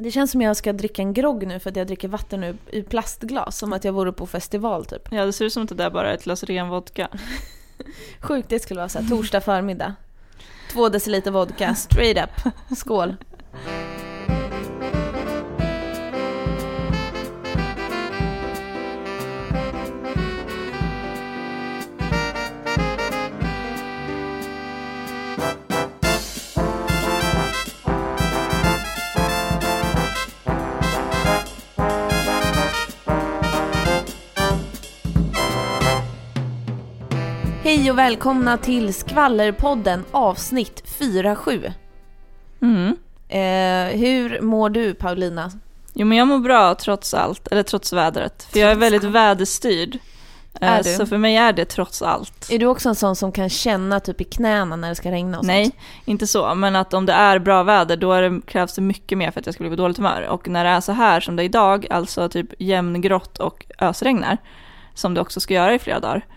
Det känns som jag ska dricka en grogg nu för att jag dricker vatten ur, ur plastglas. Som att jag vore på festival typ. Ja, det ser ut som att det där bara är ett glas ren vodka. Sjukt det skulle vara så här, torsdag förmiddag. Två deciliter vodka, straight up. Skål. Hej och välkomna till Skvallerpodden avsnitt 47. Mm. Eh, hur mår du Paulina? Jo men jag mår bra trots allt, eller trots vädret. För jag är väldigt väderstyrd. Eh, Är du? Så för mig är det trots allt. Är du också en sån som kan känna typ i knäna när det ska regna och Nej, sånt? inte så. Men att om det är bra väder då det, krävs det mycket mer för att jag ska bli på dåligt humör. Och när det är så här som det är idag, alltså typ jämngrått och ösregnar, som det också ska göra i flera dagar, eh,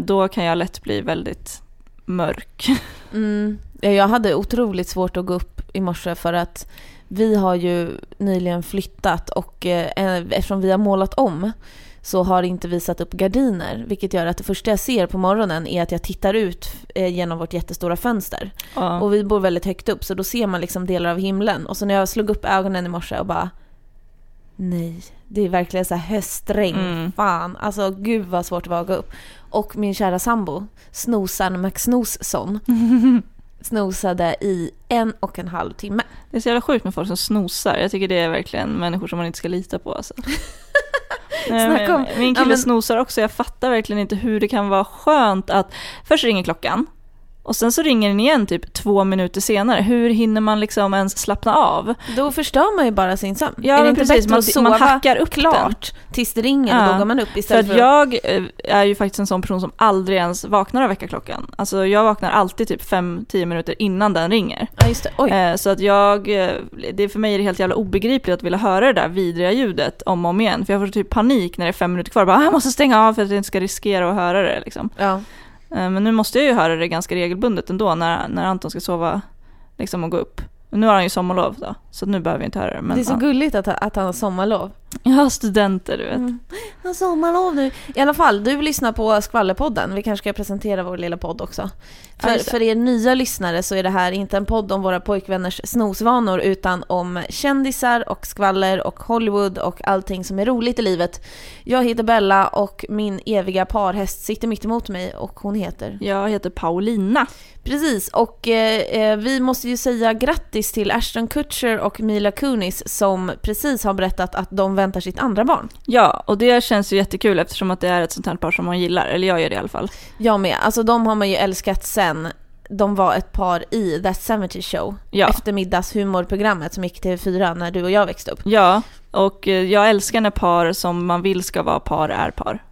då kan jag lätt bli väldigt mörk. Mm. Ja, Jag hade otroligt svårt att gå upp i morse för att vi har ju nyligen flyttat och eh, eftersom vi har målat om så har inte vi satt upp gardiner vilket gör att det första jag ser på morgonen är att jag tittar ut eh, genom vårt jättestora fönster. Ja. Och vi bor väldigt högt upp så då ser man liksom delar av himlen. Och så när jag slog upp ögonen i morse och bara Nej, det är verkligen så här höstregn. Mm. Fan, alltså gud vad svårt det var att gå upp. Och min kära sambo, Snosan McSnosson, snosade i en och en halv timme. Det är så jävla sjukt med folk som snosar. Jag tycker det är verkligen människor som man inte ska lita på. Alltså. Nej, min ja, kille men- snosar också. Jag fattar verkligen inte hur det kan vara skönt att först ringer klockan och sen så ringer den igen typ två minuter senare. Hur hinner man liksom ens slappna av? Då förstör man ju bara sin sömn. Ja, är det inte precis. bättre Man- att sova man hackar upp klart tills det ringer och Ja, då går man upp För istället att jag eh, är ju faktiskt en sån person som aldrig ens vaknar av väckarklockan. Alltså jag vaknar alltid typ 5-10 minuter innan den ringer. Ja, just det. Oj. Eh, Så att jag, eh, det för mig är det helt jävla obegripligt att vilja höra det där vidriga ljudet om och om igen. För jag får typ panik när det är fem minuter kvar. Bara, "Ah, jag måste stänga av för att jag inte ska riskera att höra det. Liksom. Ja. Eh, Men nu måste jag ju höra det ganska regelbundet ändå när, när Anton ska sova liksom, och gå upp. Nu har han ju sommarlov då, så nu behöver jag inte höra det. Men, det är så ja. gulligt att, att han har sommarlov. Ja, studenter du vet. Mm. Han har sommarlov nu. I alla fall, du lyssnar på Skvallerpodden. Vi kanske ska presentera vår lilla podd också. För, för er nya lyssnare så är det här inte en podd om våra pojkvänners snosvanor utan om kändisar och skvaller och Hollywood och allting som är roligt i livet. Jag heter Bella och min eviga parhäst sitter mitt emot mig och hon heter... Jag heter Paulina. Precis, och eh, eh, vi måste ju säga grattis till Ashton Kutcher och Mila Kunis som precis har berättat att de väntar sitt andra barn. Ja, och det känns ju jättekul eftersom att det är ett sånt här par som man gillar. Eller jag gör det i alla fall. Jag med. Alltså de har man ju älskat sen de var ett par i That 70 Show. Ja. Eftermiddagshumorprogrammet som gick till fyra när du och jag växte upp. Ja, och eh, jag älskar när par som man vill ska vara par är par.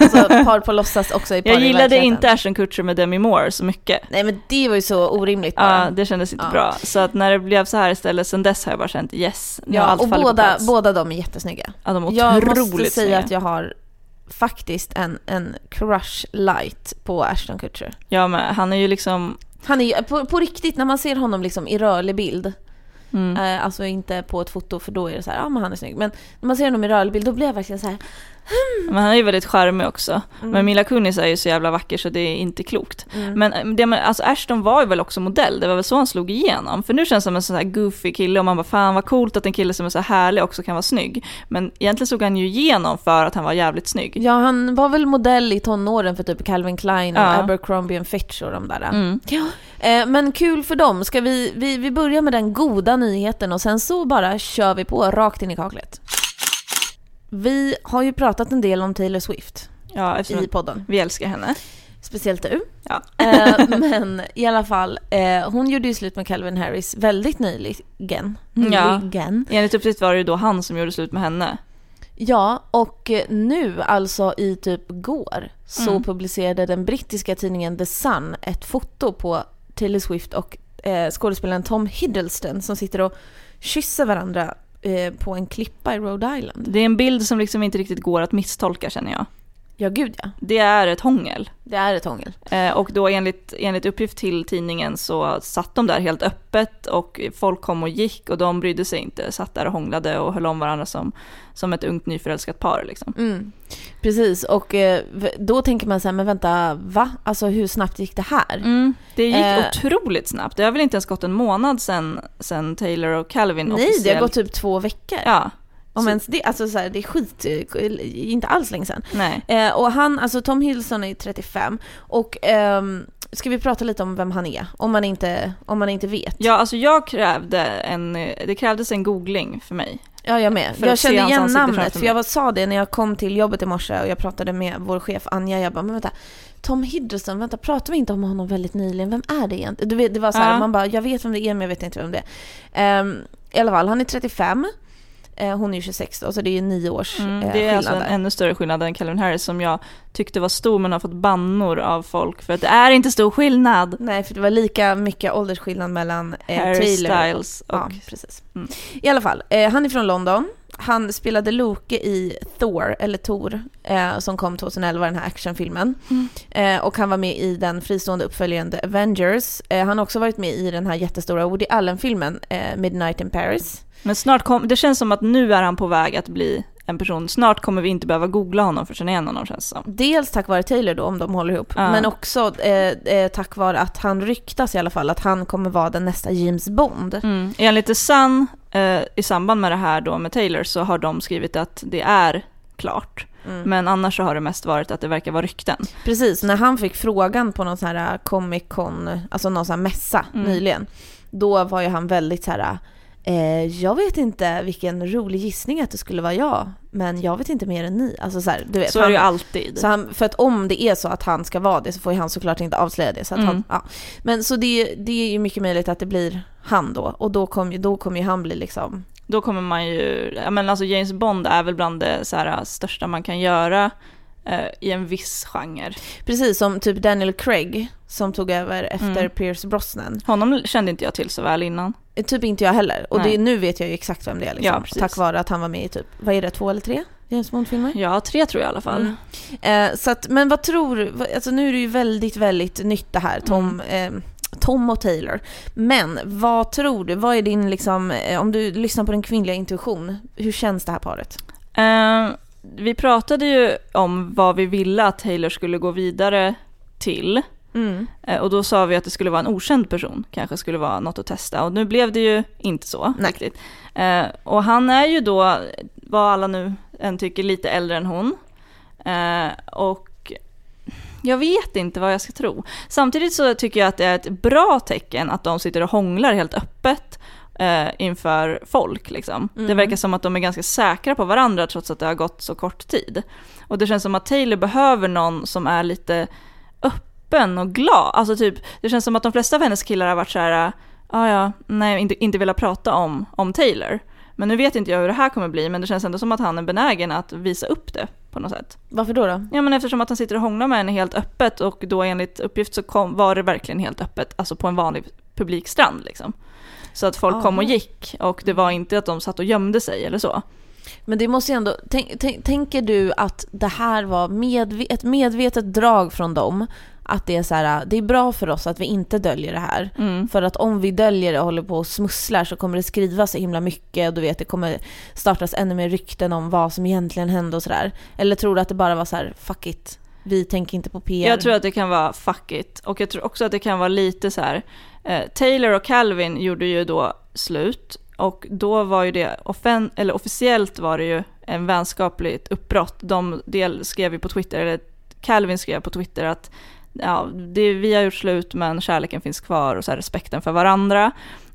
Alltså par på låtsas också i par Jag i gillade verkligheten. inte Ashton Kutcher med Demi Moore så mycket. Nej men det var ju så orimligt bara. Ja, det kändes inte Ja. bra. Så att när det blev så här istället, sen dess har jag bara känt yes, nu har Ja, allt och båda, båda de är jättesnygga. Ja, de är Jag otroligt måste säga snygga. att jag har faktiskt en, en crush light på Ashton Kutcher. Ja, men han är ju liksom... Han är ju, på, på riktigt, när man ser honom liksom i rörlig bild, Mm. eh, alltså inte på ett foto för då är det så här, ja men han är snygg. Men när man ser honom i rörlig bild då blir jag verkligen så här. Men han är ju väldigt charmig också. Mm. Men Mila Kunis är ju så jävla vacker så det är inte klokt. Mm. Men eh, det, alltså Ashton var ju väl också modell, det var väl så han slog igenom. För nu känns han som en sån här goofy kille och man bara fan vad coolt att en kille som är så härlig också kan vara snygg. Men egentligen slog han ju igenom för att han var jävligt snygg. Ja, han var väl modell i tonåren för typ Calvin Klein och Ja. Abercrombie Fitch och de där. Mm. Ja. Eh, men kul för dem. Ska vi, vi, vi börjar med den goda nyheten och sen så bara kör vi på rakt in i kaklet. Vi har ju pratat en del om Taylor Swift Ja, i podden. vi älskar henne. Speciellt du. Ja. Eh, men i alla fall, eh, hon gjorde ju slut med Calvin Harris väldigt nyligen. Ja. nyligen. Enligt uppgift var det ju då han som gjorde slut med henne. Ja, och nu, alltså i typ går, så Mm. publicerade den brittiska tidningen The Sun ett foto på Taylor Swift och eh, skådespelaren Tom Hiddleston som sitter och kysser varandra eh, på en klippa i Rhode Island. Det är en bild som liksom inte riktigt går att misstolka känner jag. Ja, gud ja. Det är ett hångel. Det är ett hångel. Eh, och då enligt, enligt uppgift till tidningen så satt de där helt öppet och folk kom och gick och de brydde sig inte. Satt där och hånglade och höll om varandra som, som ett ungt nyförälskat par liksom. Mm. Precis, och eh, då tänker man så här, men vänta, va? Alltså hur snabbt gick det här? Mm. Det gick Eh. otroligt snabbt. Det har väl inte ens gått en månad sedan, sedan Taylor och Calvin Nej, det har officiellt- gått typ två veckor. Ja, Om så- ens det, alltså så här, det är skit, eh, inte alls länge sedan. nej. Eh, och han, alltså Tom Hiddleston är 35 och ehm, ska vi prata lite om vem han är? Om man inte, om man inte vet. Ja, alltså jag krävde en, det krävdes en googling för mig. Ja, jag med. För jag kände igen namnet, för jag var, sa det när jag kom till jobbet i morse och jag pratade med vår chef Anja. Jag bara, men vänta, Tom Hiddleston, vänta, pratar vi inte om honom väldigt nyligen? Vem är det egentligen? Du vet, det var så här, Ja. man bara, jag vet vem det är men jag vet inte vem det är. Ehm, I alla fall, han är 35. Eh, hon är ju 26 då, så det är ju nio års Mm, eh, det är skillnad alltså en där. ännu större skillnad än Calvin Harris som jag tyckte var stor men har fått bannor av folk för att det är inte stor skillnad. Nej, för det var lika mycket åldersskillnad mellan eh, Harry Taylor Styles och... Ja, precis. Mm. I alla fall, eh, han är från London. Han spelade Loke i Thor, eller Thor, eh, som kom 2011, den här actionfilmen. Mm. Eh, och han var med i den fristående uppföljaren The Avengers. Han har också varit med i den här jättestora Woody Allen-filmen Midnight in Paris. Men snart kom, det känns som att nu är han på väg att bli en person. Snart kommer vi inte behöva googla honom för att känna igen honom känns som. Dels tack vare Taylor då, om de håller ihop, Ja. men också eh, eh, tack vare att han ryktas i alla fall att han kommer vara den nästa James Bond. Mm. Enligt The Sun, eh, i samband med det här då med Taylor, så har de skrivit att det är klart. Mm. Men annars så har det mest varit att det verkar vara rykten. Precis, när han fick frågan på någon sån här äh, Comic Con, alltså någon sån här mässa Mm. nyligen, då var ju han väldigt så här. Eh, jag vet inte vilken rolig gissning att det skulle vara jag, men jag vet inte mer än ni. Alltså så här, du vet, Så är han, det ju alltid. så han, för att om det är så att han ska vara det så får ju han såklart inte avslöja det. Så Mm. han, ja. Men så det, det är ju mycket möjligt att det blir han då, och då kommer då kommer ju han bli liksom Då kommer man ju, ja men alltså James Bond är väl bland det så här, största man kan göra eh, i en viss genre. Precis som typ Daniel Craig som tog över efter Mm. Pierce Brosnan. Honom kände inte jag till så väl innan. Typ inte jag heller. Och det, nu vet jag ju exakt vem det är liksom. Ja. Tack vare att han var med i typ, vad är det, två eller tre James Bond-filmer? Ja, tre tror jag i alla fall. Mm. Eh, så att, men vad tror Alltså nu är det ju väldigt, väldigt nytt det här, Tom, Mm. eh, Tom och Taylor. Men vad tror du? Vad är din liksom, eh, om du lyssnar på din kvinnliga intuition, hur känns det här paret? Eh, vi pratade ju om vad vi ville att Taylor skulle gå vidare till. Mm. Eh, Och då sa vi att det skulle vara en okänd person, kanske skulle vara något att testa. Och nu blev det ju inte så Nej. riktigt. Eh, och han är ju då, vad alla nu än tycker, lite äldre än hon. Eh, och jag vet inte vad jag ska tro. Samtidigt så tycker jag att det är ett bra tecken att de sitter och hånglar helt öppet inför folk. Liksom. Det Mm. verkar som att de är ganska säkra på varandra trots att det har gått så kort tid. Och det känns som att Taylor behöver någon som är lite öppen och glad. Alltså typ, det känns som att de flesta av hennes killar har varit så här, ja ja, nej, inte, inte velat prata om, om Taylor. Men nu vet inte jag hur det här kommer bli, men det känns ändå som att han är benägen att visa upp det på något sätt. Varför då? då? Ja men eftersom att han sitter och hånglar med henne helt öppet och då enligt uppgift så kom, var det verkligen helt öppet, alltså på en vanlig publikstrand liksom. Så att folk kom och Aha. gick och det var inte att de satt och gömde sig eller så. Men det måste ju ändå, tänk, tänk, tänker du att det här var medve, ett medvetet drag från dem? Att det är så här, det är bra för oss att vi inte döljer det här. Mm. För att om vi döljer det och håller på och smusslar så kommer det skrivas så himla mycket och du vet det kommer startas ännu mer rykten om vad som egentligen hände och sådär. Eller tror du att det bara var så här, fuck it, vi tänker inte på PR? Jag tror att det kan vara fuck it. Och jag tror också att det kan vara lite så här. Eh, Taylor och Calvin gjorde ju då slut. Och då var ju det, offen- eller officiellt var det ju en vänskapligt uppbrott. De del skrev ju på Twitter, eller Calvin skrev på Twitter att ja, det, vi har gjort slut men kärleken finns kvar och så respekten för varandra.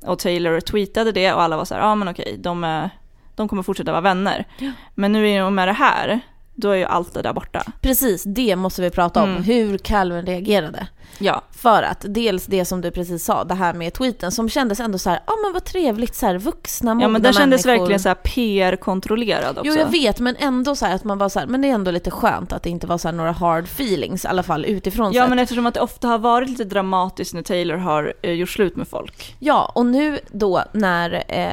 Och Taylor tweetade det och alla var så här, ja men okej, de, är, de kommer fortsätta vara vänner. Ja. Men nu är de med det här då är ju allt det där borta. Precis, det måste vi prata om. Mm. Hur Calvin reagerade. Ja, För att dels det som du precis sa, det här med tweeten som kändes ändå så här, ja men vad trevligt så här, vuxna, ja men den kändes människor. verkligen så här PR-kontrollerad också. Jo jag vet, men ändå så här att man var så här, men det är ändå lite skönt att det inte var så några hard feelings i alla fall utifrån Ja men eftersom att det ofta har varit lite dramatiskt när Taylor har eh, gjort slut med folk. Ja, och nu då när, eh,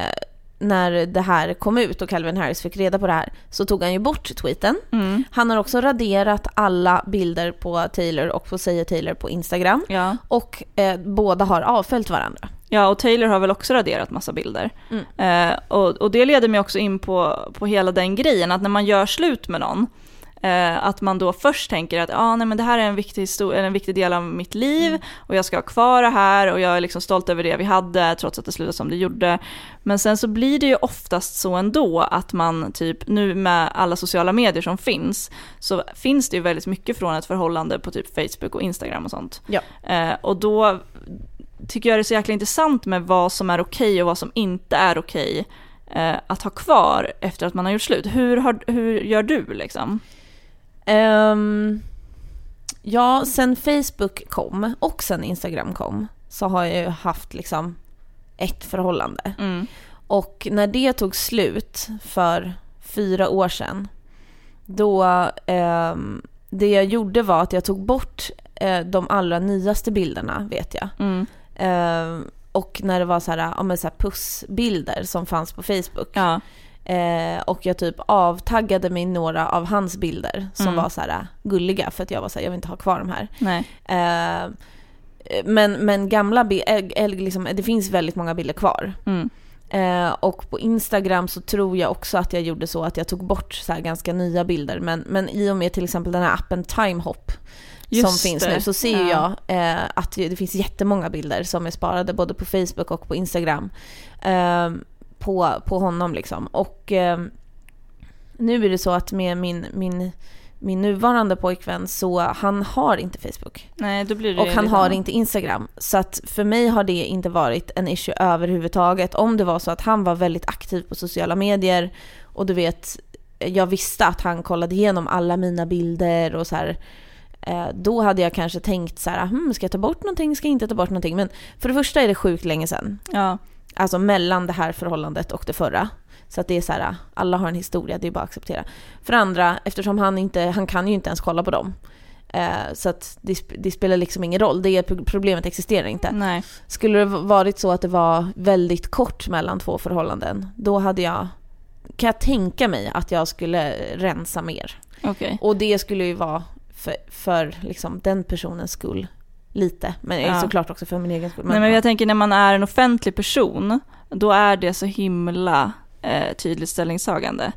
när det här kom ut och Calvin Harris fick reda på det här så tog han ju bort tweeten. Mm. Han har också raderat alla bilder på Taylor och på Säger Taylor på Instagram. Ja. Och eh, båda har avföljt varandra. ja, och Taylor har väl också raderat massa bilder. Mm. Eh, och, och det leder mig också in på, på hela den grejen att när man gör slut med någon eh, att man då först tänker att ah, nej, men det här är en viktig, en viktig del av mitt liv Mm. och jag ska ha kvar det här och jag är liksom stolt över det vi hade trots att det slutade som det gjorde. Men sen så blir det ju oftast så ändå att man typ nu med alla sociala medier som finns så finns det ju väldigt mycket från ett förhållande på typ Facebook och Instagram och sånt. Ja. Eh, och då tycker jag det är så jäkla intressant med vad som är okej och vad som inte är okej eh, att ha kvar efter att man har gjort slut. Hur, har, hur gör du liksom? Ehm, ja, sen Facebook kom och sen Instagram kom så har jag ju haft liksom ett förhållande. Mm. Och när det tog slut för fyra år sedan, då ehm, det jag gjorde var att jag tog bort eh, de allra nyaste bilderna, vet jag. Mm. Ehm, och när det var så här, ja, men så här pussbilder som fanns på Facebook. Ja. Eh, och jag typ avtaggade mig några av hans bilder som Mm. var så här gulliga för att jag var så här, jag vill inte ha kvar de här. Eh, men, men gamla bilder, liksom, det finns väldigt många bilder kvar. Mm. Eh, och på Instagram så tror jag också att jag gjorde så att jag tog bort så här ganska nya bilder. Men, men i och med till exempel den här appen Timehop som Just finns det. nu så ser Ja. jag eh, att det finns jättemånga bilder som är sparade både på Facebook och på Instagram. Eh, på, på honom liksom. Och eh, nu är det så att med min, min, min nuvarande pojkvän så han har inte Facebook. Nej, då blir det Och han har inte Instagram. Så att för mig har det inte varit en issue överhuvudtaget. Om det var så att han var väldigt aktiv på sociala medier och du vet, jag visste att han kollade igenom alla mina bilder och så här. eh, Då hade jag kanske tänkt så här, hmm, ska jag ta bort någonting, ska jag inte ta bort någonting? Men för det första är det sjukt länge sedan. Ja. Alltså mellan det här förhållandet och det förra. Så att det är så här, alla har en historia, det är bara att acceptera. För andra, eftersom han inte, han kan ju inte ens kolla på dem. Eh, så att det, det spelar liksom ingen roll, det pro- problemet existerar inte. Nej. Skulle det varit så att det var väldigt kort mellan två förhållanden, då hade jag, kan jag tänka mig att jag skulle rensa mer. Okej. Och det skulle ju vara för, för liksom den personens skull, lite. Men Ja. såklart också för min egen skull. Nej, men jag tänker när man är en offentlig person, då är det så himla eh, tydligt ställningstagande.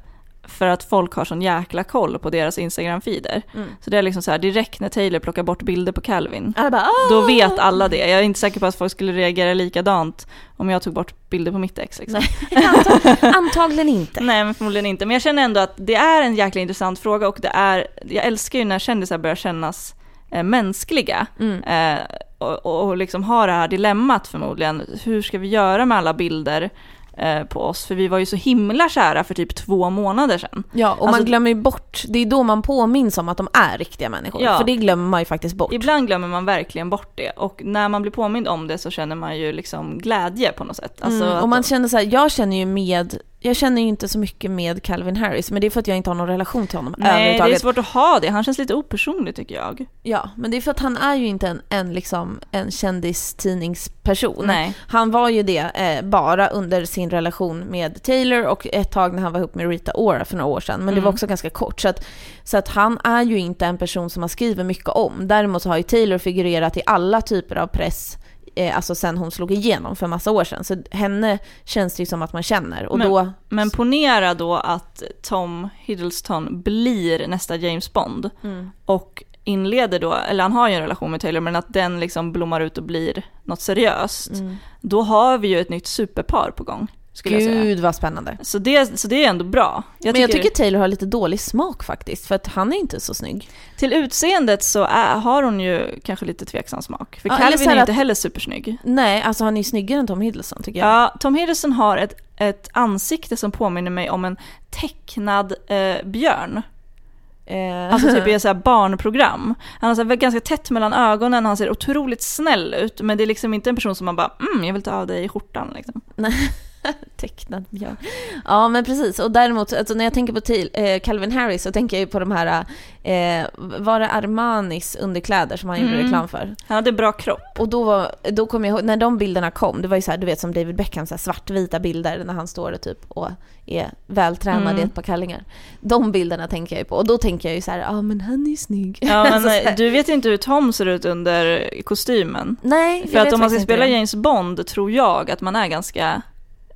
För att folk har sån jäkla koll på deras Instagram-feeder. Mm. Så det är liksom så här, direkt när Taylor plockar bort bilder på Calvin, Alla bara, då vet alla det. Jag är inte säker på att folk skulle reagera likadant om jag tog bort bilder på mitt ex. Liksom. Nej, antag, antagligen inte. Nej, men förmodligen inte. Men jag känner ändå att det är en jäkla intressant fråga och det är, jag älskar ju när kändisar börjar kännas eh, mänskliga. Mm. Eh, och, och, liksom ha det här dilemmat förmodligen. Hur ska vi göra med alla bilder eh, på oss? För vi var ju så himla kära för typ två månader sedan. Ja, och Alltså- man glömmer ju bort, det är då man påminns om att de är riktiga människor. Ja. För det glömmer man ju faktiskt bort. Ibland glömmer man verkligen bort det och när man blir påmind om det så känner man ju liksom glädje på något sätt. Alltså mm, och man känner så här, jag känner ju med, jag känner ju inte så mycket med Calvin Harris, men det är för att jag inte har någon relation till honom Nej, det är svårt att ha det. Han känns lite opersonlig tycker jag. Ja, men det är för att han är ju inte en, en, liksom, en kändistidningsperson. Nej. Han var ju det eh, bara under sin relation med Taylor och ett tag när han var ihop med Rita Ora för några år sedan. Men det var Mm. också ganska kort. Så att, så att han är ju inte en person som man skriver mycket om. Däremot så har ju Taylor figurerat i alla typer av press alltså sen hon slog igenom för massa år sedan. Så henne känns det ju som att man känner. Och Men- då... Men ponera då att Tom Hiddleston blir nästa James Bond Mm. och inleder då, eller han har ju en relation med Taylor, men att den liksom blommar ut och blir något seriöst. Mm. Då har vi ju ett nytt superpar på gång, skulle jag säga. Gud vad spännande. Så det, så det är ändå bra. men jag tycker Taylor har lite dålig smak faktiskt, för att han är inte så snygg. Till utseendet så är, har hon ju kanske lite tveksam smak. För Ja, Calvin är inte att- heller supersnygg. Nej, alltså han är ju snyggare än Tom Hiddleston tycker jag. Ja, Tom Hiddleston har ett, ett ansikte som påminner mig om en tecknad eh, björn. Eh, Alltså typ i ett så barnprogram. Han har så här ganska tätt mellan ögonen, han ser otroligt snäll ut. Men det är liksom inte en person som man bara mm, jag vill ta av dig i skjortan liksom. Tecknad björn. Ja men precis, och däremot alltså, när jag tänker på till, eh, Calvin Harris så tänker jag ju på de här, eh, var det Armanis underkläder som han gjorde Mm. reklam för? Han hade bra kropp. Och då, var, då kom jag ihåg, när de bilderna kom, det var ju så här, du vet som David Beckham, så här svartvita bilder när han står och typ och är vältränad Mm. i ett par kallingar. De bilderna tänker jag ju på och då tänker jag ju så här, ja ah, men han är ju snygg. Ja, men du vet inte hur Tom ser ut under kostymen. Nej, För att om man ska spela det. James Bond tror jag att man är ganska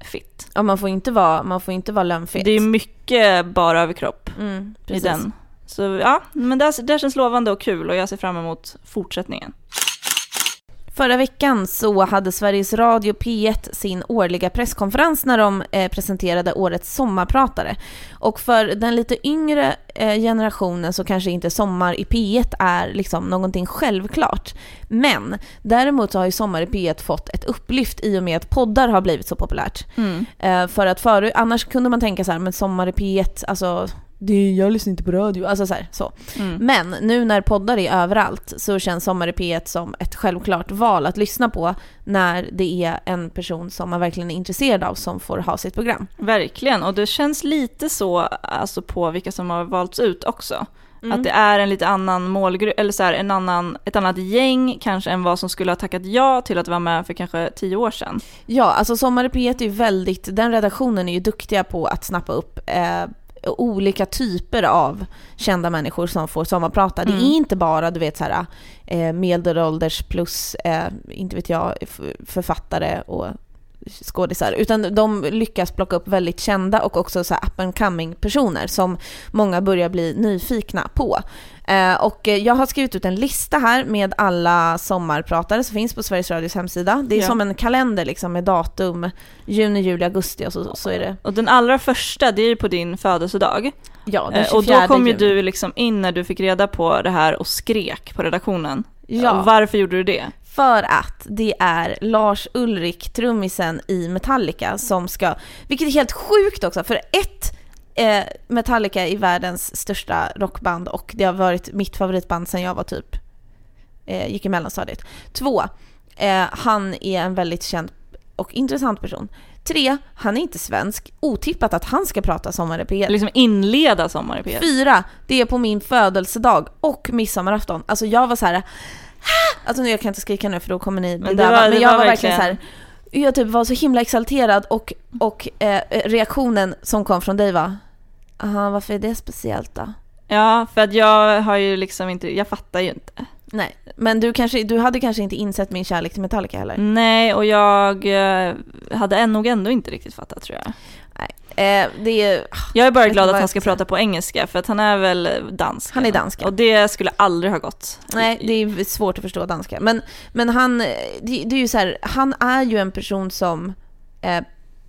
fit. Ja, man får inte vara, man får inte vara lönnfet. Det är mycket bara överkropp mm, i den. Så ja, men det, det känns lovande och kul och jag ser fram emot fortsättningen. Förra veckan så hade Sveriges Radio P1 sin årliga presskonferens när de eh, presenterade årets sommarpratare. Och för den lite yngre eh, generationen så kanske inte Sommar i P1 är liksom någonting självklart. Men däremot så har ju Sommar i P1 fått ett upplyft i och med att poddar har blivit så populärt. Eh, för att förut, annars kunde man tänka så här, men Sommar i P1, alltså det jag lyssnar inte på radio, alltså så här, så. Mm. Men nu när poddar är överallt så känns Sommar i P1 som ett självklart val att lyssna på när det är en person som man verkligen är intresserad av som får ha sitt program. Verkligen, och det känns lite så alltså, på vilka som har valts ut också. Mm. Att det är en lite annan målgrupp, eller så här, en annan, ett annat gäng kanske än vad som skulle ha tackat ja till att vara med för kanske tio år sedan. Ja, alltså Sommar i P1 är ju väldigt, den redaktionen är ju duktiga på att snappa upp eh, olika typer av kända människor som får sommarprata. Det Mm. är inte bara, du vet så här, eh, medelålders plus, eh, inte vet jag, författare och skådisar, utan de lyckas plocka upp väldigt kända och också så up and coming personer som många börjar bli nyfikna på. Eh, och jag har skrivit ut en lista här med alla sommarpratare som finns på Sveriges Radios hemsida. Det är Ja. som en kalender liksom med datum, juni, juli, augusti och så, så är det. Och den allra första, det är ju på din födelsedag. Ja, den Eh, och 24 då kom ju juni. du liksom in när du fick reda på det här och skrek på redaktionen. Ja. Och varför gjorde du det? För att det är Lars Ulrik, trummisen i Metallica, som ska... Vilket är helt sjukt också, för ett, eh, Metallica är världens största rockband och det har varit mitt favoritband sedan jag var typ... Eh, gick i mellanstadiet. Två, eh, han är en väldigt känd och intressant person. Tre, han är inte svensk. Otippat att han ska prata Sommar i P1. Liksom inleda Sommar i P1. Fyra, det är på min födelsedag och midsommarafton. Alltså jag var så här. Alltså nu jag kan inte skrika nu för då kommer ni bli Men det var- Men jag var var verkligen så här. Jag typ var så himla exalterad och, och eh, reaktionen som kom från dig var Aha, varför är det speciellt då? Ja, för att jag har ju liksom inte, jag fattar ju inte. Nej, men du, kanske, du hade kanske inte insett min kärlek till Metallica heller? Nej, och jag eh, hade nog ändå inte riktigt fattat tror jag. Eh, är, Jag är bara glad att han jag ska prata på engelska för att han är väl dansk. Han är dansk. Och det skulle aldrig ha gått. Nej, det är svårt att förstå danska. Men, men han, det, det är ju så här, han är ju en person som, eh,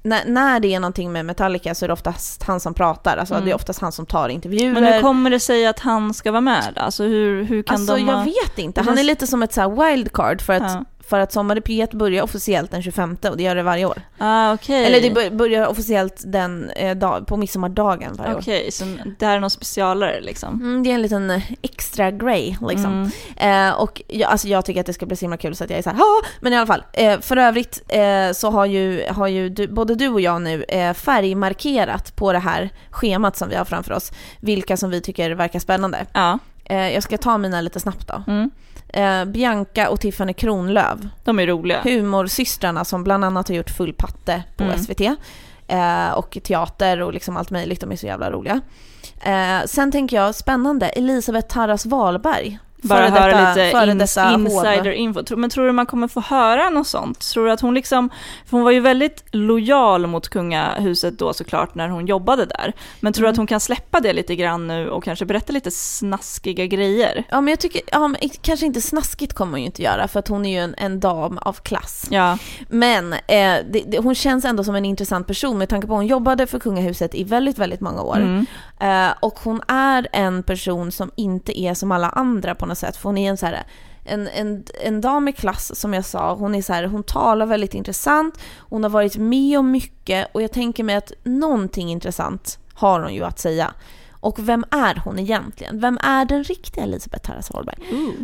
när, när det är någonting med Metallica så är det oftast han som pratar. Alltså Mm. det är oftast han som tar intervjuer. Men hur kommer det sig att han ska vara med? Alltså hur, hur kan Alltså de... jag ha- vet inte, han är lite som ett så wildcard för att, Ja. För att Sommar i P1 börjar officiellt den 25 och det gör det varje år. Ah, okej. Eller det bör- börjar officiellt den, eh, dag, på midsommardagen varje år. Okej, så det här är någon specialare liksom? Mm, det är en liten eh, extra grey liksom. Mm. Eh, och jag, alltså jag tycker att det ska bli så himla kul så att jag är så här, "Ha!" men i alla fall. Eh, för övrigt eh, så har ju, har ju du, både du och jag nu eh, färgmarkerat på det här schemat som vi har framför oss, vilka som vi tycker verkar spännande. Ja. Jag ska ta mina lite snabbt då. Mm. Eh, Bianca och Tiffany Kronlöf, De är roliga. humorsystrarna som bland annat har gjort Full patte på Mm. SVT. Eh, och teater och liksom allt möjligt, de är så jävla roliga. Eh, sen tänker jag, spännande, Elisabeth Tarras Wahlberg. Bara Före höra detta- lite detta hov- insider-info. Men tror du man kommer få höra något sånt? Tror du att hon liksom, för hon var ju väldigt lojal mot kungahuset då såklart när hon jobbade där. Men tror du Mm. att hon kan släppa det lite grann nu och kanske berätta lite snaskiga grejer? Ja men jag tycker, ja, men kanske inte snaskigt kommer hon ju inte göra för att hon är ju en, en dam av klass. Ja, Men eh, det, det, hon känns ändå som en intressant person med tanke på att hon jobbade för kungahuset i väldigt, väldigt många år. mm. Eh, och hon är en person som inte är som alla andra på något sätt. För hon är en så här, en, en, en dam i klass som jag sa. Hon är så här, hon talar väldigt intressant. Hon har varit med om mycket och jag tänker mig att någonting intressant har hon ju att säga. Och vem är hon egentligen? Vem är den riktiga Elisabeth Tarras Wahlberg?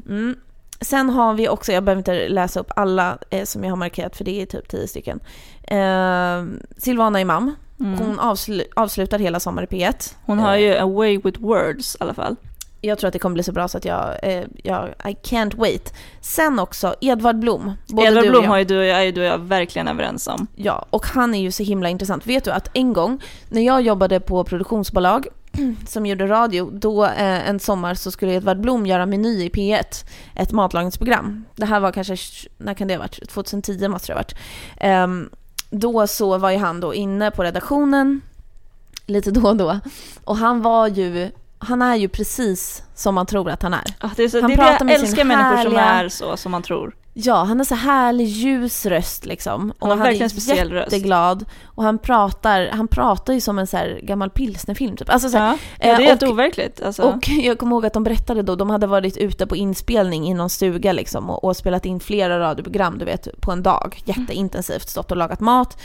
Mm. Sen har vi också, jag behöver inte läsa upp alla eh, som jag har markerat för det är typ tio stycken. Eh, Silvana Imam, Mm. hon avslu avslutar hela Sommar i P1. Hon har ju a way with words i alla fall. Jag tror att det kommer bli så bra så att jag, eh, jag I can't wait. Sen också Edvard Blom. Både Edvard Blom har ju du är ju du och jag verkligen överens om. Ja, och han är ju så himla intressant. Vet du att en gång när jag jobbade på produktionsbolag som gjorde radio, då eh, en sommar så skulle Edvard Blom göra Meny i P1, ett matlagningsprogram. Det här var kanske, när kan det ha varit? 2010 måste det ha varit. Ehm, då så var ju han då inne på redaktionen lite då och då. Och han var ju, han är ju precis som man tror att han är. Ah, det är, så, Han det, är det pratar jag med sin älskar människor som härliga- är så, som man tror. Ja, han har så härlig ljus röst liksom. Han har är verkligen en speciell röst. jätteglad. Och han pratar, han pratar ju som en så här gammal pilsnerfilm typ. Alltså så här, Ja, det är eh, helt overkligt. Alltså. Och jag kommer ihåg att de berättade då, de hade varit ute på inspelning i någon stuga liksom och, och spelat in flera radioprogram, du vet, på en dag. Jätteintensivt, stått och lagat mat.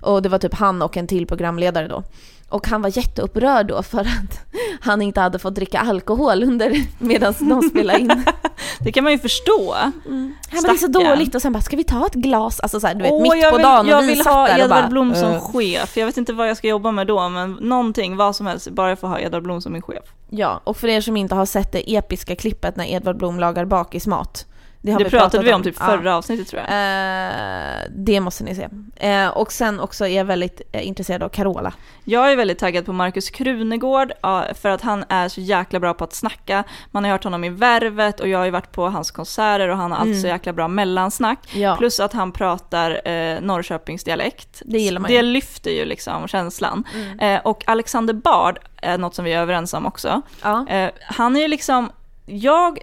Och det var typ han och en till programledare då. Och han var jätteupprörd då för att han inte hade fått dricka alkohol under medan de spelade in. det kan man ju förstå. Han bara, det är så dåligt och sen bara, ska vi ta ett glas? Alltså så här, du vet, Åh, mitt jag på vill, dagen och jag vi vill satt ha där och Edvard Blom som "Äh." chef. Jag vet inte vad jag ska jobba med då, men någonting, vad som helst, bara jag får ha Edvard Blom som min chef. Ja, och för er som inte har sett det episka klippet när Edvard Blom lagar bakismat. Det, har Det vi pratade pratat vi om typ Ja. förra avsnittet tror jag. Eh, det måste ni se. Eh, och sen också är jag väldigt eh, intresserad av Carola. Jag är väldigt taggad på Markus Krunegård ja, för att han är så jäkla bra på att snacka. Man har hört honom i Värvet och jag har ju varit på hans konserter och han har alltid så jäkla bra mellansnack. Mm. Ja. Plus att han pratar eh, Norrköpingsdialekt. Det gillar man Det ju. lyfter ju liksom känslan. Eh, och Alexander Bard är något som vi är överens om också. Ja. Eh, han är ju liksom, jag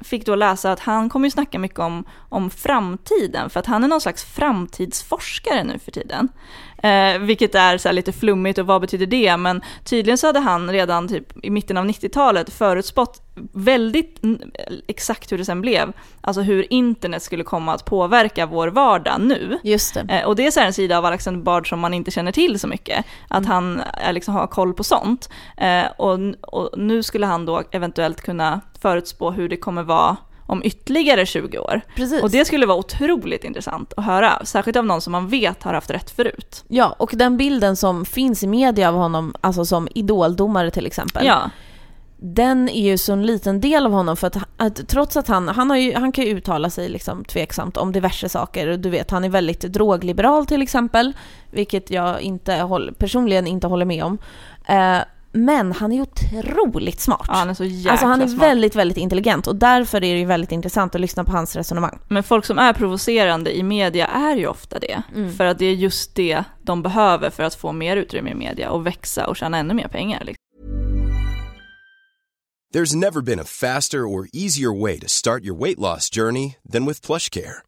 fick då läsa att han kommer ju snacka mycket om, om framtiden, för att han är någon slags framtidsforskare nu för tiden. Eh, vilket är så lite flummigt och vad betyder det? Men tydligen så hade han redan typ i mitten av 90-talet förutspått väldigt exakt hur det sen blev. Alltså hur internet skulle komma att påverka vår vardag nu. Just det. Eh, och det är så här en sida av Alexander Bard som man inte känner till så mycket. Att Mm. han liksom har koll på sånt. Eh, och, och nu skulle han då eventuellt kunna förutspå hur det kommer vara om ytterligare 20 år. Precis. Och det skulle vara otroligt intressant att höra, särskilt av någon som man vet har haft rätt förut. Ja, och den bilden som finns i media av honom, alltså som idoldomare till exempel. Ja, Den är ju så en liten del av honom för att, att trots att han, han, har ju, han kan ju uttala sig liksom tveksamt om diverse saker. Och Du vet, han är väldigt drogliberal till exempel, vilket jag inte håll, personligen inte håller med om. Eh, men han är otroligt smart. ja han är så jäkla alltså han är smart. väldigt, väldigt intelligent och därför är det ju väldigt intressant att lyssna på hans resonemang. Men folk som är provocerande i media är ju ofta det. Mm. För att det är just det de behöver för att få mer utrymme i media och växa och tjäna ännu mer pengar. Liksom. There's never been a faster or easier way to start your weight loss journey than with PlushCare.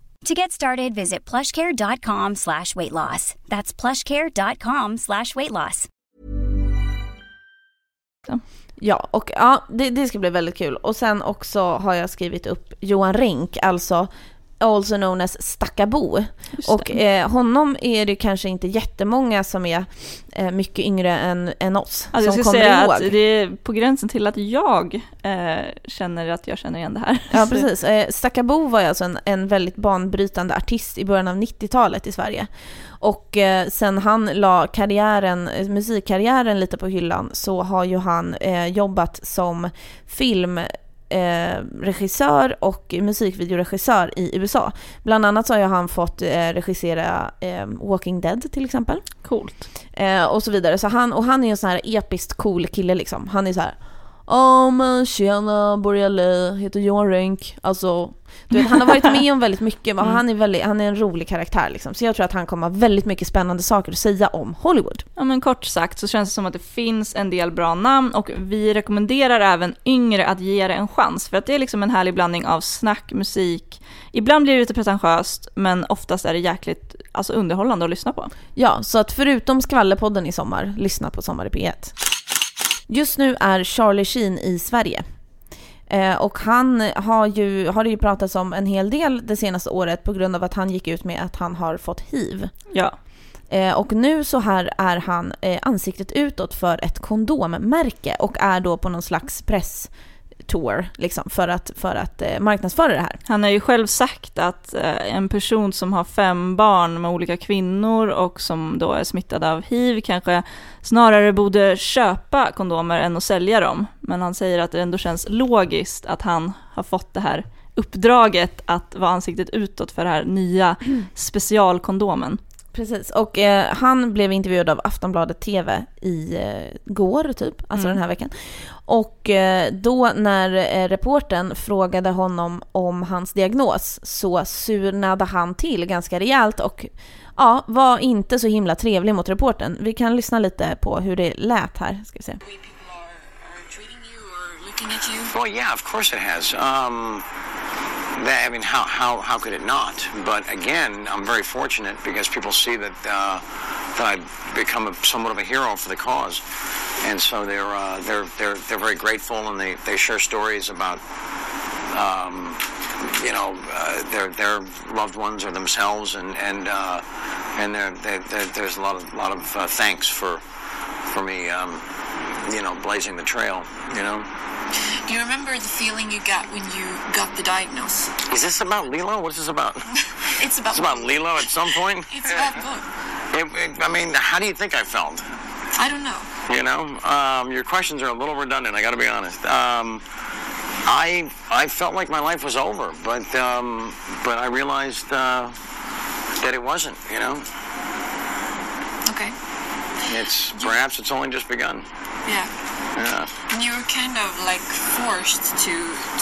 To get started, visit plushcare.com slash weight loss. That's plushcare.com slash weight loss. Ja, och ja, det, det ska bli väldigt kul. Och sen också har jag skrivit upp Johan Renck, alltså also known as Stackabo. Och eh, honom är det kanske inte jättemånga som är eh, mycket yngre än, än oss Alltså jag som ska kommer säga ihåg. att det är på gränsen till att jag eh, känner att jag känner igen det här. Ja, precis. Eh, Stackabo var alltså en, en väldigt banbrytande artist i början av 90-talet i Sverige. Och eh, sen han la karriären, eh, musikkarriären lite på hyllan så har ju han eh, jobbat som film eh, regissör och musikvideoregissör i USA. Bland annat så har han fått eh, regissera eh, Walking Dead till exempel. Coolt. Eh, och så vidare. Så han, och han är en sån här episkt cool kille liksom. Han är så här Ja men tjena, Borrelli, heter Johan Renck. Alltså, du vet, han har varit med om väldigt mycket, men Mm. han, är väldigt, han är en rolig karaktär liksom. Så jag tror att han kommer ha väldigt mycket spännande saker att säga om Hollywood. Ja men kort sagt så känns det som att det finns en del bra namn och vi rekommenderar även yngre att ge det en chans för att det är liksom en härlig blandning av snack, musik, ibland blir det lite pretentiöst men oftast är det jäkligt alltså, underhållande att lyssna på. Ja, så att förutom Skvallerpodden i sommar, lyssna på Sommar i P1. Just nu är Charlie Sheen i Sverige. Eh, och han har ju, har det ju pratats om en hel del det senaste året på grund av att han gick ut med att han har fått hiv. Ja, Eh, och nu så här är han eh, ansiktet utåt för ett kondommärke och är då på någon slags presstour liksom, för att, för att eh, marknadsföra det här. han har ju själv sagt att eh, en person som har fem barn med olika kvinnor och som då är smittad av hiv kanske snarare borde köpa kondomer än att sälja dem. Men han säger att det ändå känns logiskt att han har fått det här uppdraget att vara ansiktet utåt för det här nya specialkondomen. Precis, och eh, han blev intervjuad av Aftonbladet TV i eh, går typ, alltså Mm. den här veckan. Och eh, då när eh, reporten frågade honom om hans diagnos så surnade han till ganska rejält och ja, var inte så himla trevlig mot reporten. Vi kan lyssna lite på hur det lät här, ska vi se. Well, yeah, of course it has. Um, that, I mean, how, how, how could it not? But again, I'm very fortunate because people see that uh, that I've become a, somewhat of a hero for the cause, and so they're uh, they're they're they're very grateful and they, they share stories about um, you know uh, their their loved ones or themselves, and and uh, and there there there's a lot of lot of uh, thanks for for me. Um, you know, blazing the trail. You know. Do you remember the feeling you got when you got the diagnosis? Is this about Lilo? What's this about? It's about It's about Lilo at some point? it's about book. It, it, I mean, how do you think I felt? I don't know. You know, um, your questions are a little redundant. I got to be honest. Um, I I felt like my life was over, but um, but I realized uh, that it wasn't. You know, Okay. it's perhaps it's only just begun. Yeah. Yeah. You were kind of like forced to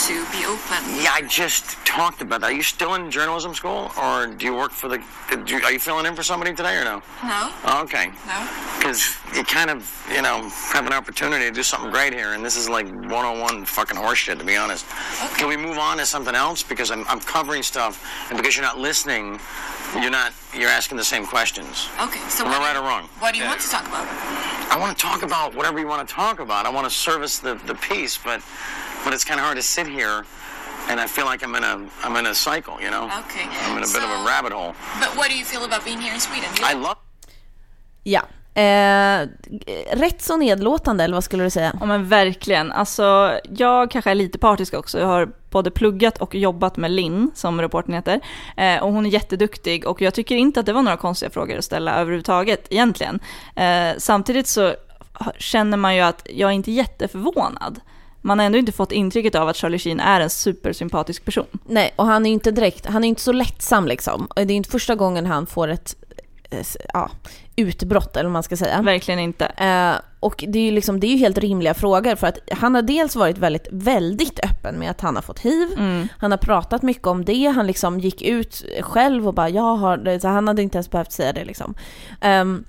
to be open. Yeah, I just talked about that. Are you still in journalism school, or do you work for the? Do you, are you filling in for somebody today, or no? No. Oh, okay. No. because you kind of, you know, have an opportunity to do something great here, and this is like one-on-one fucking horseshit, to be honest. Okay. Can we move on to something else? Because I'm, I'm covering stuff, and because you're not listening, you're not, you're asking the same questions. Okay. So Am I right or wrong? what do you want to talk about? I want to talk about whatever you want to talk about. I want to service the, the piece, but, but it's kind of hard to sit here, and I feel like I'm in a, I'm in a cycle, you know. Okay. I'm in a bit of a rabbit hole. But what do you feel about being here in Sweden? Do you I love. Ja. Eh, rätt så nedlåtande, eller vad skulle du säga? Ja men verkligen. Alltså jag kanske är lite partisk också. Jag har både pluggat och jobbat med Linn, som reportern heter. Eh, och hon är jätteduktig och jag tycker inte att det var några konstiga frågor att ställa överhuvudtaget egentligen. Eh, samtidigt så känner man ju att jag är inte jätteförvånad. Man har ändå inte fått intrycket av att Charlie Sheen är en supersympatisk person. Nej, och han är ju inte direkt, han är inte så lättsam liksom. Det är inte första gången han får ett eh, ja, utbrott eller vad man ska säga. Verkligen inte. Eh, och det är ju liksom, det är ju helt rimliga frågor för att han har dels varit väldigt, väldigt öppen med att han har fått hiv. Han har pratat mycket om det, han liksom gick ut själv och bara jag har det, så han hade inte ens behövt säga det liksom. Ehm,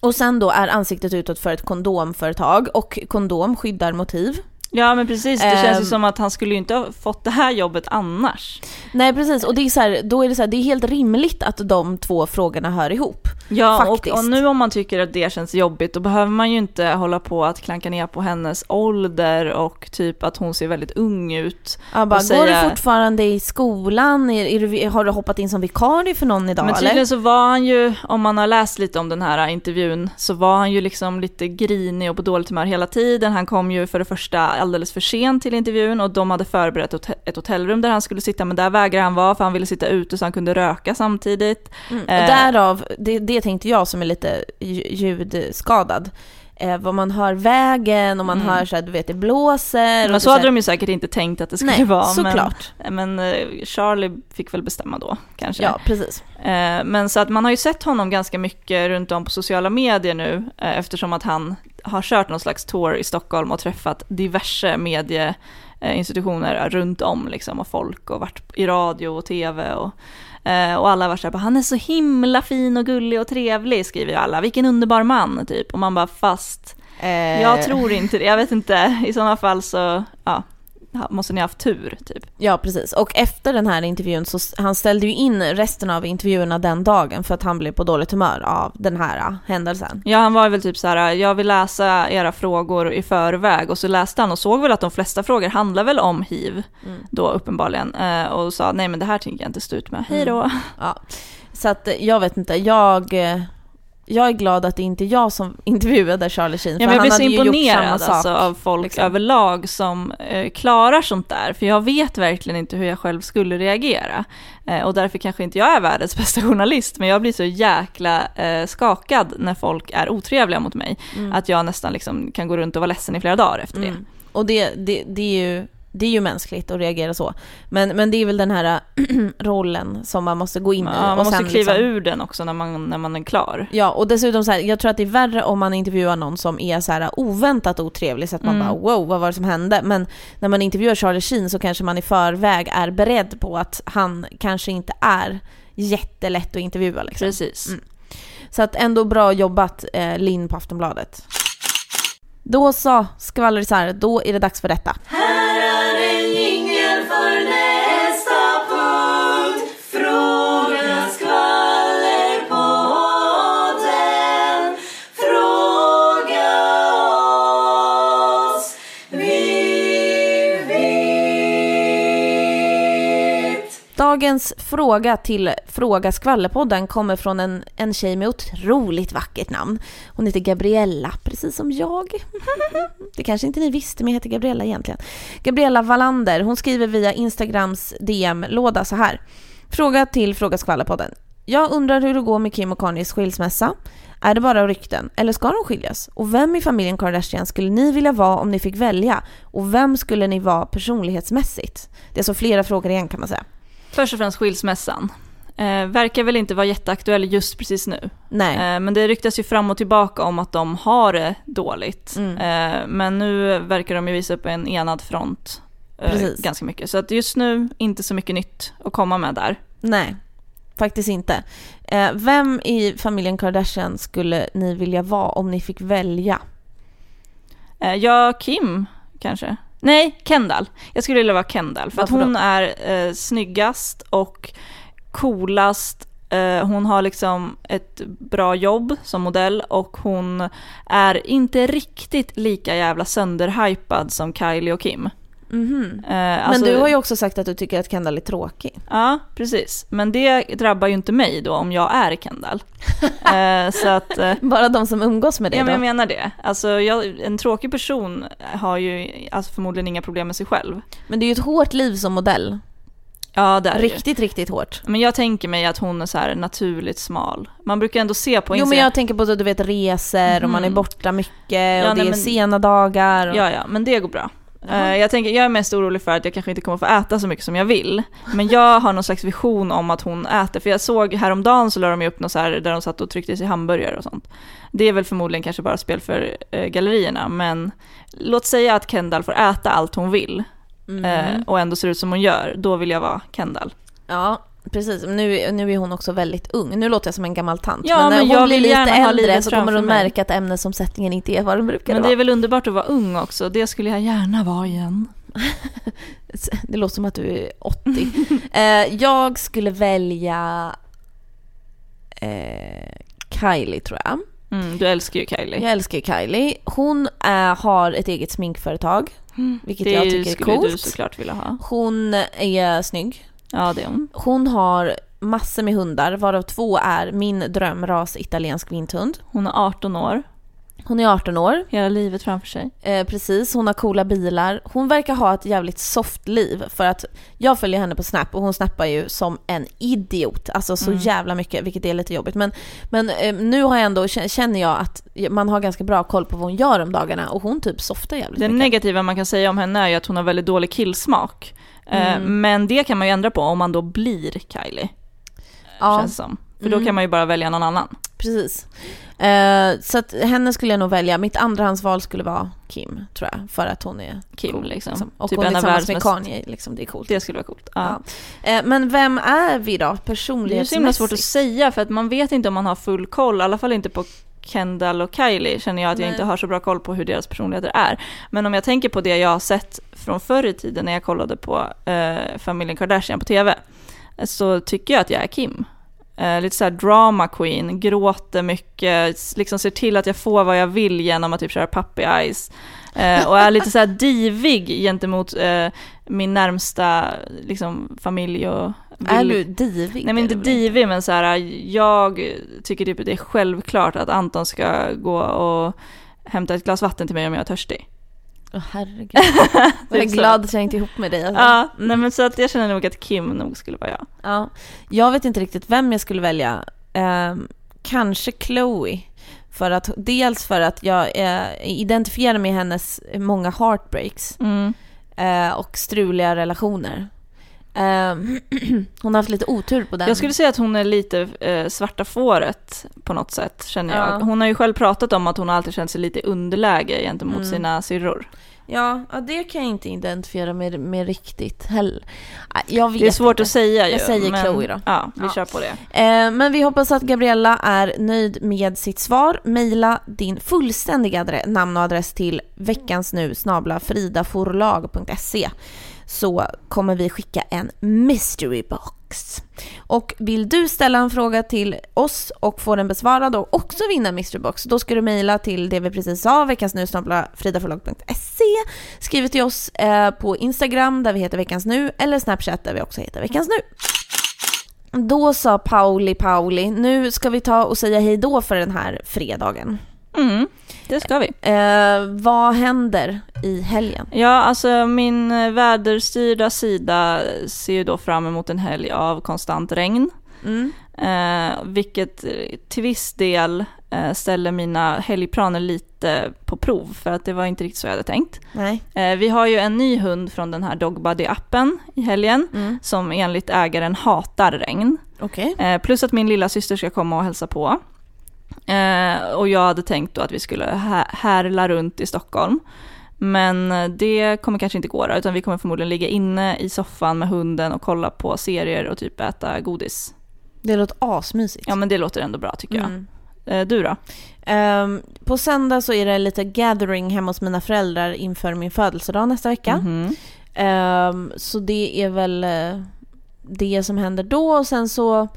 och sen då är ansiktet utåt för ett kondomföretag och kondom skyddar mot hiv. Ja men precis, det känns ju Ehm. som att han skulle ju inte ha fått det här jobbet annars. Nej precis, och det är så här, då är det så här, det är helt rimligt att de två frågorna hör ihop. Ja, och, Faktiskt. och nu om man tycker att det känns jobbigt, då behöver man ju inte hålla på att klanka ner på hennes ålder och typ att hon ser väldigt ung ut. Jag bara, säga- går du fortfarande i skolan? Är, är du, har du hoppat in som vikarie för någon idag Men eller? tydligen så var han ju, om man har läst lite om den här intervjun, så var han ju liksom lite grinig och på dåligt humör hela tiden. Han kom ju för det första alldeles för sent till intervjun och de hade förberett ett hotellrum där han skulle sitta, men där vägrade han vara för han ville sitta ute så han kunde röka samtidigt. Mm. Eh. Och därav, det, det tänkte jag som är lite lj- ljudskadad. Eh, vad man hör vägen och man Mm. hör så här, du vet det blåser. Men så är hade de ju säkert inte tänkt att det skulle Nej, vara. såklart. Men, men eh, Charlie fick väl bestämma då, kanske. Ja, precis. Eh, Men så att man har ju sett honom ganska mycket runt om på sociala medier nu eh, eftersom att han har kört någon slags tour i Stockholm och träffat diverse medieinstitutioner runt om liksom och folk och varit i radio och tv och, och alla har varit såhär, han är så himla fin och gullig och trevlig skriver ju alla, vilken underbar man typ. Och man bara fast Eh, jag tror inte det, jag vet inte, i sådana fall så ja, måste ni ha haft tur typ. Ja, precis. Och efter den här intervjun så han ställde ju in resten av intervjuerna den dagen för att han blev på dåligt humör av den här äh, händelsen. Ja, han var väl typ så här, jag vill läsa era frågor i förväg och så läste han och såg väl att de flesta frågor handlar väl om hiv då uppenbarligen eh, och sa nej men det här tänker jag inte stå ut med, hej då. Ja. Så att jag vet inte, jag, eh, jag är glad att det inte är jag som intervjuade Charlie Sheen. Ja, jag han blir så hade ju gjort imponerad samma alltså, sak. av folk liksom. överlag som eh, klarar sånt där, för jag vet verkligen inte hur jag själv skulle reagera. Eh, och därför kanske inte jag är världens bästa journalist, men jag blir så jäkla eh, skakad när folk är otrevliga mot mig, att jag nästan liksom kan gå runt och vara ledsen i flera dagar efter det. Mm. Och det, det, det, är ju, det är ju mänskligt att reagera så. Men, men det är väl den här rollen som man måste gå in i. Ja, man och måste sen kliva liksom, ur den också när man, när man är klar. Ja, och dessutom så här, jag tror att det är värre om man intervjuar någon som är så här oväntat otrevlig så att man Mm. bara wow, vad var det som hände? Men när man intervjuar Charlie Sheen så kanske man i förväg är beredd på att han kanske inte är jättelätt att intervjua liksom. Precis. Mm. Så att ändå bra jobbat eh, Linn på Aftonbladet. Då så, skvallrisar, då är det dags för detta. Dagens fråga till Fråga Skvallerpodden kommer från en, en tjej med otroligt vackert namn. Hon heter Gabriella, precis som jag. Det kanske inte ni visste, men jag heter Gabriella egentligen. Gabriella Wallander, hon skriver via Instagrams DM-låda så här. Fråga till Fråga Skvallerpodden. Jag undrar hur det går med Kim och Kanyes skilsmässa. Är det bara rykten, eller ska de skiljas? Och vem i familjen Kardashian skulle ni vilja vara om ni fick välja? Och vem skulle ni vara personlighetsmässigt? Det är så flera frågor igen kan man säga. Först och främst skilsmässan. Eh, verkar väl inte vara jätteaktuell just precis nu. Nej. Eh, men det ryktas ju fram och tillbaka om att de har det dåligt. Mm. Eh, men nu verkar de ju visa upp en enad front eh, ganska mycket. Så att just nu, inte så mycket nytt att komma med där. Nej, faktiskt inte. Eh, vem i familjen Kardashian skulle ni vilja vara om ni fick välja? Eh, ja, Kim kanske. Nej, Kendall. Jag skulle vilja vara Kendall. För att Varför då? hon är eh, snyggast och coolast. Eh, hon har liksom ett bra jobb som modell och hon är inte riktigt lika jävla sönderhypad som Kylie och Kim. Mhm. Eh, Men alltså- du har ju också sagt att du tycker att Kendall är tråkig. Ja, precis. Men det drabbar ju inte mig då om jag är Kendall. eh, så att... Eh, Bara de som umgås med dig Ja, men jag då? menar det. Alltså, jag, en tråkig person har ju alltså, förmodligen inga problem med sig själv. Men det är ju ett hårt liv som modell. Ja, det är det ju. Riktigt, riktigt hårt. Men jag tänker mig att hon är så här naturligt smal. Man brukar ändå se på Jo Insta- men jag tänker på att du vet resor och man är Mhm. borta mycket Ja, och det nej, är men- sena dagar. Och... Ja, ja, men det går bra. Eh, jag, tänker, jag är mest orolig för att jag kanske inte kommer få äta så mycket som jag vill. Men jag har någon slags vision om att hon äter. För jag såg häromdagen så la de upp något så här där de satt och tryckte i sig hamburgare och sånt. Det är väl förmodligen kanske bara spel för eh, gallerierna. Men låt säga att Kendall får äta allt hon vill. Mhm. eh, och ändå ser ut som hon gör. Då vill jag vara Kendall. Ja, precis. Nu, nu är hon också väldigt ung. Nu låter jag som en gammal tant. Ja, men när men hon blir lite äldre så kommer hon mig. märka att ämnesomsättningen inte är vad den brukar Men vara. det är väl underbart att vara ung också. Det skulle jag gärna vara igen. Det låter som att du är 80. eh, jag skulle välja eh, Kylie tror jag. Mm, du älskar ju Kylie. Jag älskar ju Kylie. Hon eh, har ett eget sminkföretag, vilket det jag tycker är skulle du coolt. såklart vilja ha. Hon är snygg. Ja, det är hon. Hon har massor med hundar, varav två är min drömras italiensk vinthund. Hon är 18 år. Hon är 18 år. Hela livet framför sig. Eh, precis, hon har coola bilar. Hon verkar ha ett jävligt soft liv för att jag följer henne på Snap och hon snappar ju som en idiot. Alltså så Mm. jävla mycket, vilket är lite jobbigt. Men, men eh, nu har jag ändå, känner jag att man har ganska bra koll på vad hon gör om dagarna och hon typ softar jävligt Det mycket. negativa man kan säga om henne är ju att hon har väldigt dålig killsmak. Eh, Mm. Men det kan man ju ändra på om man då blir Kylie. Ja. Känns som. För då Mm. kan man ju bara välja någon annan. Precis. Eh, så att henne skulle jag nog välja. Mitt andrahandsval skulle vara Kim, tror jag. För att hon är Kim, cool, liksom. Och Typ hon är tillsammans med Kanye, liksom. det är coolt. Det skulle vara coolt. Ja. Ja. Eh, men vem är vi då, Det är så himla personlighetsmässigt? svårt att säga för att man vet inte om man har full koll, i alla fall inte på Kendall och Kylie känner jag att jag Nej. inte har så bra koll på hur deras personligheter är. Men om jag tänker på det jag har sett från förr i tiden när jag kollade på eh, familjen Kardashian på TV, så tycker jag att jag är Kim. Eh, lite såhär drama queen, gråter mycket, liksom ser till att jag får vad jag vill genom att typ köra puppy eyes. Eh, och är lite såhär divig gentemot eh, min närmsta liksom, familj och Är du divig? Nej men inte divig men så här, jag tycker typ det är självklart att Anton ska gå och hämta ett glas vatten till mig om jag är törstig. Åh herregud. Jag är glad att jag inte är ihop med dig. Alltså. Ja, nej men så att jag känner nog att Kim nog skulle vara jag. Ja. Jag vet inte riktigt vem jag skulle välja. Ehm, kanske Chloe. För att, dels för att jag eh, identifierar med hennes många heartbreaks Mm. eh, och struliga relationer. Ehm, hon har haft lite otur på den. Jag skulle säga att hon är lite eh, svarta fåret på något sätt känner jag. Ja. Hon har ju själv pratat om att hon alltid känt sig lite underläge gentemot Mm. sina syrror. Ja, ja, det kan jag inte identifiera med, med riktigt heller. Ah, Jag vet Det är svårt inte. att säga ju. Jag säger men, Chloe då. Ja, vi Ja. kör på det. Eh, men vi hoppas att Gabriella är nöjd med sitt svar. Maila din fullständiga namn och adress till veckansnu fridaforlag.se så kommer vi skicka en mystery box. Och vill du ställa en fråga till oss och få den besvarad och också vinna mystery box, då ska du mejla till det vi precis sa, veckansnu fridaforlag.se. Skriv till oss eh, på Instagram där vi heter veckans nu eller Snapchat där vi också heter veckans nu. Då sa Pauli Pauli, nu ska vi ta och säga hej då för den här fredagen. Mm, det ska vi. Eh, vad händer i helgen? Ja, alltså min eh, väderstyrda sida ser ju då fram emot en helg av konstant regn. Mm. Eh, vilket till viss del eh, ställer mina helgplaner lite på prov för att det var inte riktigt så jag hade tänkt. Nej. Eh, vi har ju en ny hund från den här Dogbuddy-appen i helgen Mm. som enligt ägaren hatar regn. Okej. Eh, plus att min lilla syster ska komma och hälsa på. Eh, och jag hade tänkt då att vi skulle hä- härla runt i Stockholm. Men eh, det kommer kanske inte gå då, utan vi kommer förmodligen ligga inne i soffan med hunden och kolla på serier och typ äta godis. Det låter asmysigt. Ja men det låter ändå bra tycker jag. Mm. Eh, du då? Ehm, på söndag så är det lite gathering hemma hos mina föräldrar inför min födelsedag nästa vecka. Mhm. Ehm, så det är väl eh, det som händer då och sen så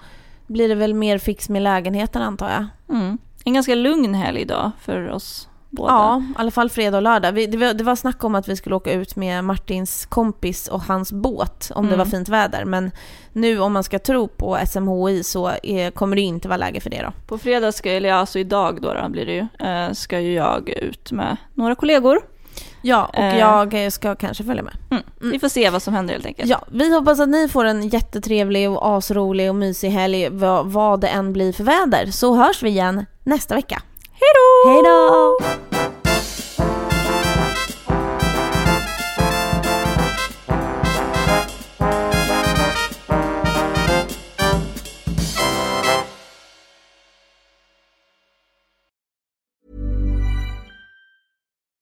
blir det väl mer fix med lägenheten antar jag. Mm. En ganska lugn helg då för oss båda. Ja, i alla fall fredag och lördag. Vi, det, var, det var snack om att vi skulle åka ut med Martins kompis och hans båt om det Mm. var fint väder. Men nu om man ska tro på SMHI så är, kommer det inte vara läge för det då. På fredag ska, eller alltså idag då, då blir det ju, eh, ska ju jag ut med några kollegor. Ja, och Eh. jag ska kanske följa med. Mm. Vi får se vad som händer helt enkelt. Ja, vi hoppas att ni får en jättetrevlig och asrolig och mysig helg vad, vad det än blir för väder. Så hörs vi igen nästa vecka. Hej då! Hej då!